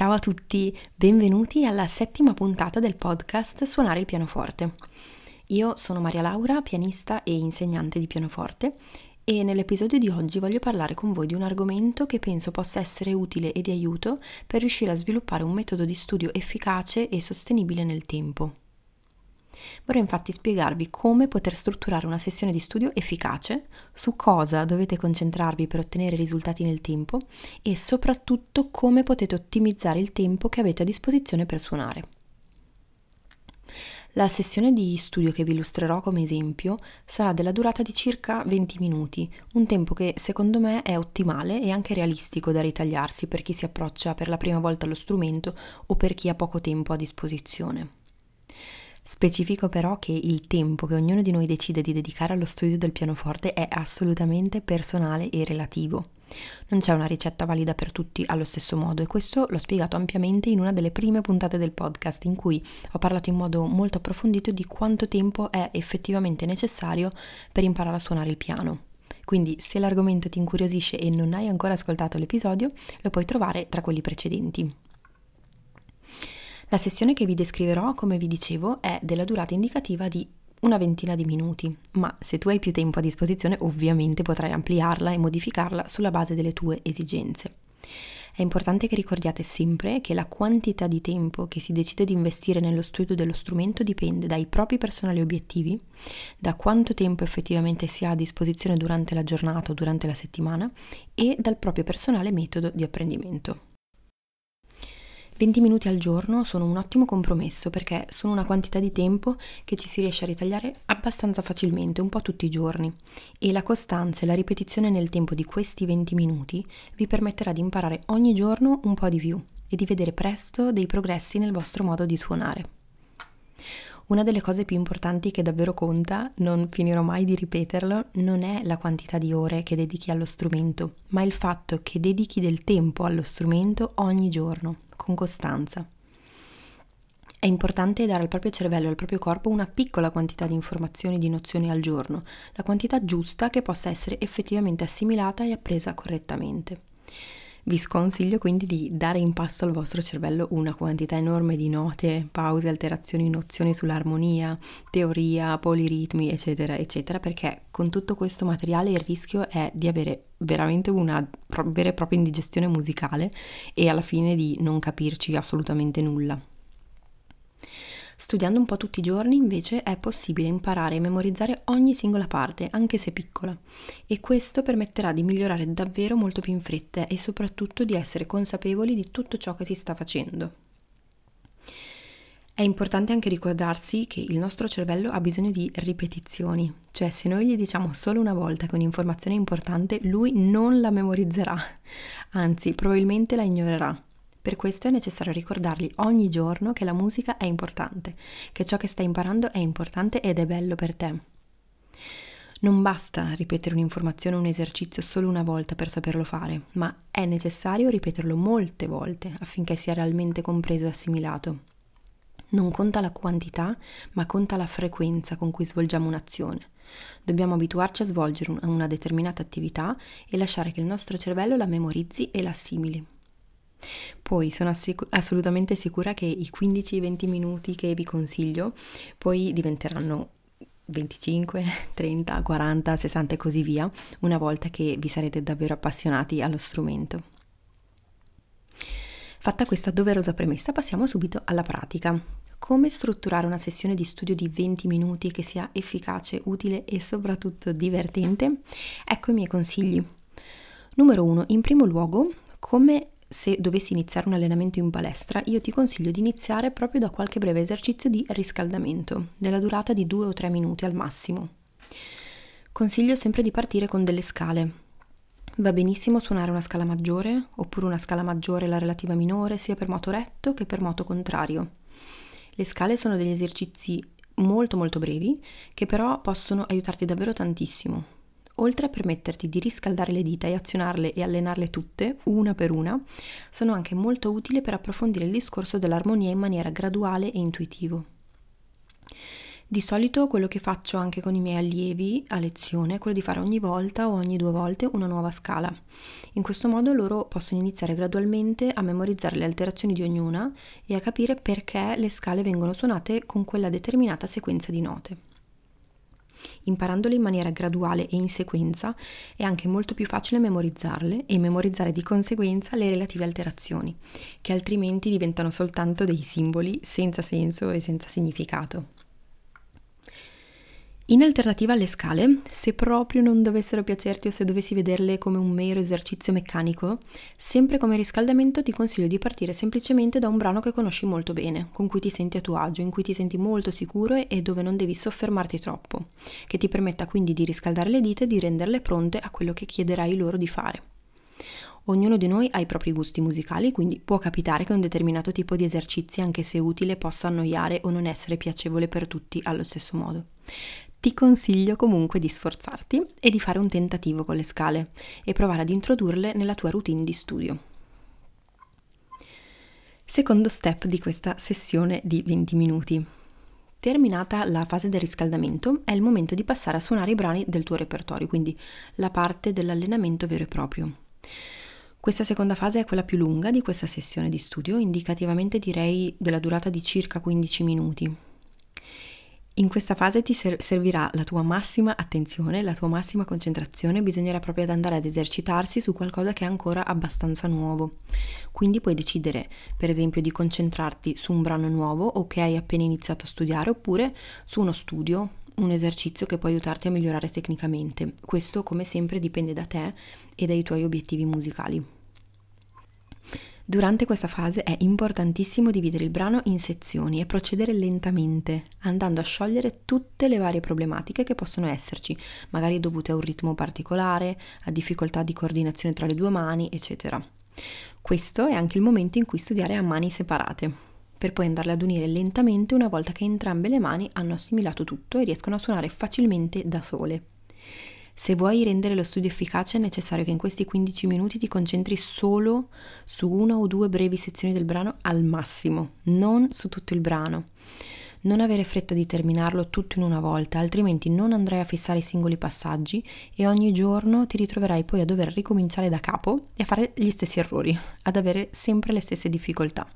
Ciao a tutti, benvenuti alla settima puntata del podcast Suonare il pianoforte. Io sono Maria Laura, pianista e insegnante di pianoforte e nell'episodio di oggi voglio parlare con voi di un argomento che penso possa essere utile e di aiuto per riuscire a sviluppare un metodo di studio efficace e sostenibile nel tempo. Vorrei infatti spiegarvi come poter strutturare una sessione di studio efficace, su cosa dovete concentrarvi per ottenere risultati nel tempo e soprattutto come potete ottimizzare il tempo che avete a disposizione per suonare. La sessione di studio che vi illustrerò come esempio sarà della durata di circa 20 minuti, un tempo che secondo me è ottimale e anche realistico da ritagliarsi per chi si approccia per la prima volta allo strumento o per chi ha poco tempo a disposizione. Specifico però che il tempo che ognuno di noi decide di dedicare allo studio del pianoforte è assolutamente personale e relativo. Non c'è una ricetta valida per tutti allo stesso modo e questo l'ho spiegato ampiamente in una delle prime puntate del podcast in cui ho parlato in modo molto approfondito di quanto tempo è effettivamente necessario per imparare a suonare il piano. Quindi se l'argomento ti incuriosisce e non hai ancora ascoltato l'episodio, lo puoi trovare tra quelli precedenti. La sessione che vi descriverò, come vi dicevo, è della durata indicativa di una ventina di minuti, ma se tu hai più tempo a disposizione ovviamente potrai ampliarla e modificarla sulla base delle tue esigenze. È importante che ricordiate sempre che la quantità di tempo che si decide di investire nello studio dello strumento dipende dai propri personali obiettivi, da quanto tempo effettivamente si ha a disposizione durante la giornata o durante la settimana e dal proprio personale metodo di apprendimento. 20 minuti al giorno sono un ottimo compromesso perché sono una quantità di tempo che ci si riesce a ritagliare abbastanza facilmente, un po' tutti i giorni, e la costanza e la ripetizione nel tempo di questi 20 minuti vi permetterà di imparare ogni giorno un po' di più e di vedere presto dei progressi nel vostro modo di suonare. Una delle cose più importanti che davvero conta, non finirò mai di ripeterlo, non è la quantità di ore che dedichi allo strumento, ma il fatto che dedichi del tempo allo strumento ogni giorno, con costanza. È importante dare al proprio cervello e al proprio corpo una piccola quantità di informazioni, di nozioni al giorno, la quantità giusta che possa essere effettivamente assimilata e appresa correttamente. Vi sconsiglio quindi di dare in pasto al vostro cervello una quantità enorme di note, pause, alterazioni, nozioni sull'armonia, teoria, poliritmi, eccetera, eccetera, perché con tutto questo materiale il rischio è di avere veramente una vera e propria indigestione musicale e alla fine di non capirci assolutamente nulla. Studiando un po' tutti i giorni invece è possibile imparare e memorizzare ogni singola parte, anche se piccola, e questo permetterà di migliorare davvero molto più in fretta e soprattutto di essere consapevoli di tutto ciò che si sta facendo. È importante anche ricordarsi che il nostro cervello ha bisogno di ripetizioni, cioè se noi gli diciamo solo una volta che un'informazione è importante, lui non la memorizzerà, anzi probabilmente la ignorerà. Per questo è necessario ricordargli ogni giorno che la musica è importante, che ciò che stai imparando è importante ed è bello per te. Non basta ripetere un'informazione o un esercizio solo una volta per saperlo fare, ma è necessario ripeterlo molte volte affinché sia realmente compreso e assimilato. Non conta la quantità, ma conta la frequenza con cui svolgiamo un'azione. Dobbiamo abituarci a svolgere una determinata attività e lasciare che il nostro cervello la memorizzi e la assimili. Poi sono assic- assolutamente sicura che i 15-20 minuti che vi consiglio poi diventeranno 25, 30, 40, 60 e così via, una volta che vi sarete davvero appassionati allo strumento. Fatta questa doverosa premessa, passiamo subito alla pratica. Come strutturare una sessione di studio di 20 minuti che sia efficace, utile e soprattutto divertente? Ecco i miei consigli. Numero 1. In primo luogo, come se dovessi iniziare un allenamento in palestra, io ti consiglio di iniziare proprio da qualche breve esercizio di riscaldamento, della durata di 2 o 3 minuti al massimo. Consiglio sempre di partire con delle scale. Va benissimo suonare una scala maggiore oppure una scala maggiore e la relativa minore sia per moto retto che per moto contrario. Le scale sono degli esercizi molto molto brevi che però possono aiutarti davvero tantissimo oltre a permetterti di riscaldare le dita e azionarle e allenarle tutte, una per una, sono anche molto utili per approfondire il discorso dell'armonia in maniera graduale e intuitivo. Di solito quello che faccio anche con i miei allievi a lezione è quello di fare ogni volta o ogni due volte una nuova scala. In questo modo loro possono iniziare gradualmente a memorizzare le alterazioni di ognuna e a capire perché le scale vengono suonate con quella determinata sequenza di note. Imparandole in maniera graduale e in sequenza è anche molto più facile memorizzarle e memorizzare di conseguenza le relative alterazioni, che altrimenti diventano soltanto dei simboli senza senso e senza significato. In alternativa alle scale, se proprio non dovessero piacerti o se dovessi vederle come un mero esercizio meccanico, sempre come riscaldamento ti consiglio di partire semplicemente da un brano che conosci molto bene, con cui ti senti a tuo agio, in cui ti senti molto sicuro e dove non devi soffermarti troppo, che ti permetta quindi di riscaldare le dita e di renderle pronte a quello che chiederai loro di fare. Ognuno di noi ha i propri gusti musicali, quindi può capitare che un determinato tipo di esercizi, anche se utile, possa annoiare o non essere piacevole per tutti allo stesso modo ti consiglio comunque di sforzarti e di fare un tentativo con le scale e provare ad introdurle nella tua routine di studio. Secondo step di questa sessione di 20 minuti. Terminata la fase del riscaldamento, è il momento di passare a suonare i brani del tuo repertorio, quindi la parte dell'allenamento vero e proprio. Questa seconda fase è quella più lunga di questa sessione di studio, indicativamente direi della durata di circa 15 minuti, in questa fase ti servirà la tua massima attenzione, la tua massima concentrazione, bisognerà proprio andare ad esercitarsi su qualcosa che è ancora abbastanza nuovo. Quindi puoi decidere, per esempio, di concentrarti su un brano nuovo o che hai appena iniziato a studiare oppure su uno studio, un esercizio che può aiutarti a migliorare tecnicamente. Questo, come sempre, dipende da te e dai tuoi obiettivi musicali. Durante questa fase è importantissimo dividere il brano in sezioni e procedere lentamente, andando a sciogliere tutte le varie problematiche che possono esserci, magari dovute a un ritmo particolare, a difficoltà di coordinazione tra le due mani, eccetera. Questo è anche il momento in cui studiare a mani separate, per poi andarle ad unire lentamente una volta che entrambe le mani hanno assimilato tutto e riescono a suonare facilmente da sole. Se vuoi rendere lo studio efficace è necessario che in questi 15 minuti ti concentri solo su una o due brevi sezioni del brano al massimo, non su tutto il brano. Non avere fretta di terminarlo tutto in una volta, altrimenti non andrai a fissare i singoli passaggi e ogni giorno ti ritroverai poi a dover ricominciare da capo e a fare gli stessi errori, ad avere sempre le stesse difficoltà.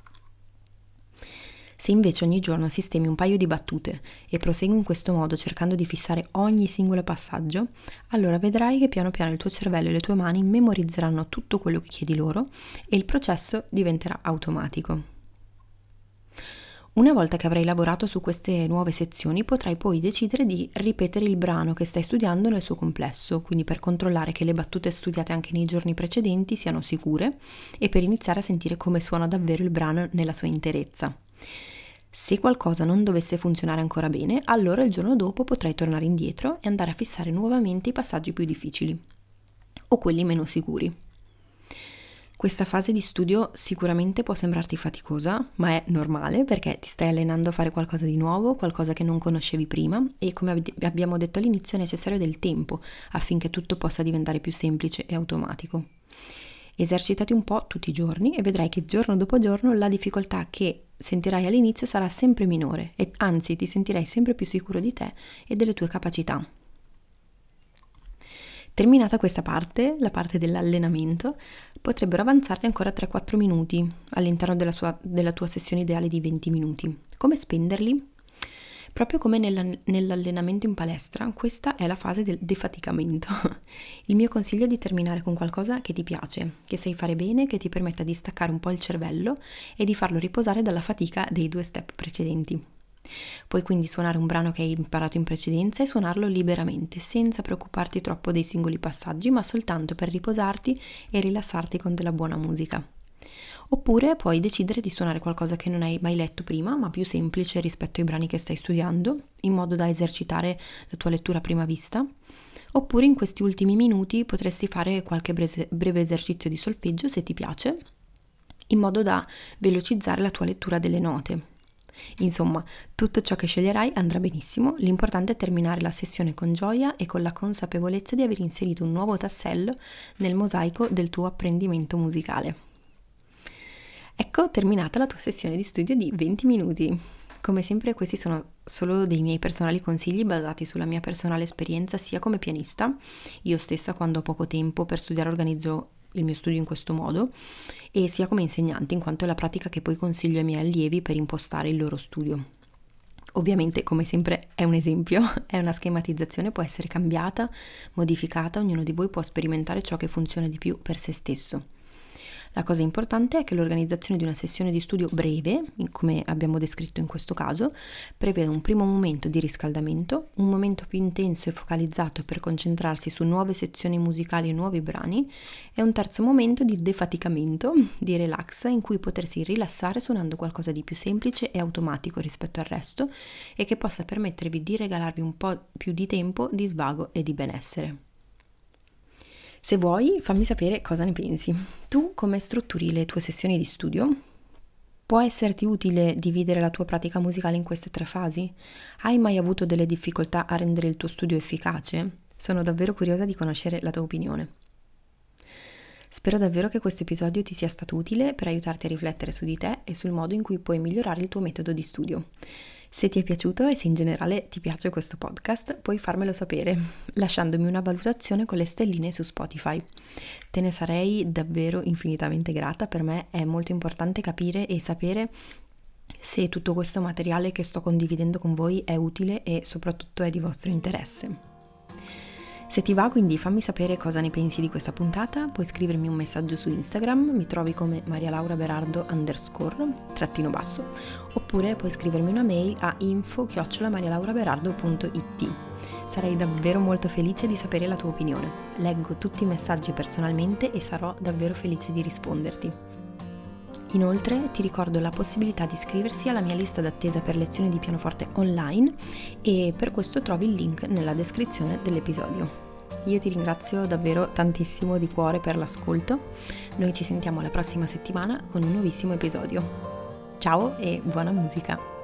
Se invece ogni giorno sistemi un paio di battute e prosegui in questo modo cercando di fissare ogni singolo passaggio, allora vedrai che piano piano il tuo cervello e le tue mani memorizzeranno tutto quello che chiedi loro e il processo diventerà automatico. Una volta che avrai lavorato su queste nuove sezioni potrai poi decidere di ripetere il brano che stai studiando nel suo complesso, quindi per controllare che le battute studiate anche nei giorni precedenti siano sicure e per iniziare a sentire come suona davvero il brano nella sua interezza. Se qualcosa non dovesse funzionare ancora bene, allora il giorno dopo potrai tornare indietro e andare a fissare nuovamente i passaggi più difficili o quelli meno sicuri. Questa fase di studio sicuramente può sembrarti faticosa, ma è normale perché ti stai allenando a fare qualcosa di nuovo, qualcosa che non conoscevi prima e come abbiamo detto all'inizio è necessario del tempo affinché tutto possa diventare più semplice e automatico. Esercitati un po' tutti i giorni e vedrai che giorno dopo giorno la difficoltà che sentirai all'inizio sarà sempre minore e anzi ti sentirai sempre più sicuro di te e delle tue capacità. Terminata questa parte, la parte dell'allenamento, potrebbero avanzarti ancora 3-4 minuti all'interno della, sua, della tua sessione ideale di 20 minuti. Come spenderli? Proprio come nella, nell'allenamento in palestra, questa è la fase del defaticamento. Il mio consiglio è di terminare con qualcosa che ti piace, che sai fare bene, che ti permetta di staccare un po' il cervello e di farlo riposare dalla fatica dei due step precedenti. Puoi quindi suonare un brano che hai imparato in precedenza e suonarlo liberamente, senza preoccuparti troppo dei singoli passaggi, ma soltanto per riposarti e rilassarti con della buona musica. Oppure puoi decidere di suonare qualcosa che non hai mai letto prima, ma più semplice rispetto ai brani che stai studiando, in modo da esercitare la tua lettura a prima vista. Oppure in questi ultimi minuti potresti fare qualche breve esercizio di solfeggio se ti piace, in modo da velocizzare la tua lettura delle note. Insomma, tutto ciò che sceglierai andrà benissimo, l'importante è terminare la sessione con gioia e con la consapevolezza di aver inserito un nuovo tassello nel mosaico del tuo apprendimento musicale. Ecco terminata la tua sessione di studio di 20 minuti. Come sempre questi sono solo dei miei personali consigli basati sulla mia personale esperienza sia come pianista, io stessa quando ho poco tempo per studiare organizzo il mio studio in questo modo, e sia come insegnante in quanto è la pratica che poi consiglio ai miei allievi per impostare il loro studio. Ovviamente, come sempre, è un esempio, è una schematizzazione, può essere cambiata, modificata, ognuno di voi può sperimentare ciò che funziona di più per se stesso. La cosa importante è che l'organizzazione di una sessione di studio breve, come abbiamo descritto in questo caso, prevede un primo momento di riscaldamento, un momento più intenso e focalizzato per concentrarsi su nuove sezioni musicali e nuovi brani e un terzo momento di defaticamento, di relax, in cui potersi rilassare suonando qualcosa di più semplice e automatico rispetto al resto e che possa permettervi di regalarvi un po' più di tempo di svago e di benessere. Se vuoi, fammi sapere cosa ne pensi. Tu come strutturi le tue sessioni di studio? Può esserti utile dividere la tua pratica musicale in queste tre fasi? Hai mai avuto delle difficoltà a rendere il tuo studio efficace? Sono davvero curiosa di conoscere la tua opinione. Spero davvero che questo episodio ti sia stato utile per aiutarti a riflettere su di te e sul modo in cui puoi migliorare il tuo metodo di studio. Se ti è piaciuto e se in generale ti piace questo podcast, puoi farmelo sapere lasciandomi una valutazione con le stelline su Spotify. Te ne sarei davvero infinitamente grata, per me è molto importante capire e sapere se tutto questo materiale che sto condividendo con voi è utile e soprattutto è di vostro interesse. Se ti va quindi fammi sapere cosa ne pensi di questa puntata, puoi scrivermi un messaggio su Instagram, mi trovi come Maria Laura Berardo underscore, trattino basso, oppure puoi scrivermi una mail a info chiocciolaMarialauraberardo.it. Sarei davvero molto felice di sapere la tua opinione. Leggo tutti i messaggi personalmente e sarò davvero felice di risponderti. Inoltre ti ricordo la possibilità di iscriversi alla mia lista d'attesa per lezioni di pianoforte online e per questo trovi il link nella descrizione dell'episodio. Io ti ringrazio davvero tantissimo di cuore per l'ascolto. Noi ci sentiamo la prossima settimana con un nuovissimo episodio. Ciao e buona musica!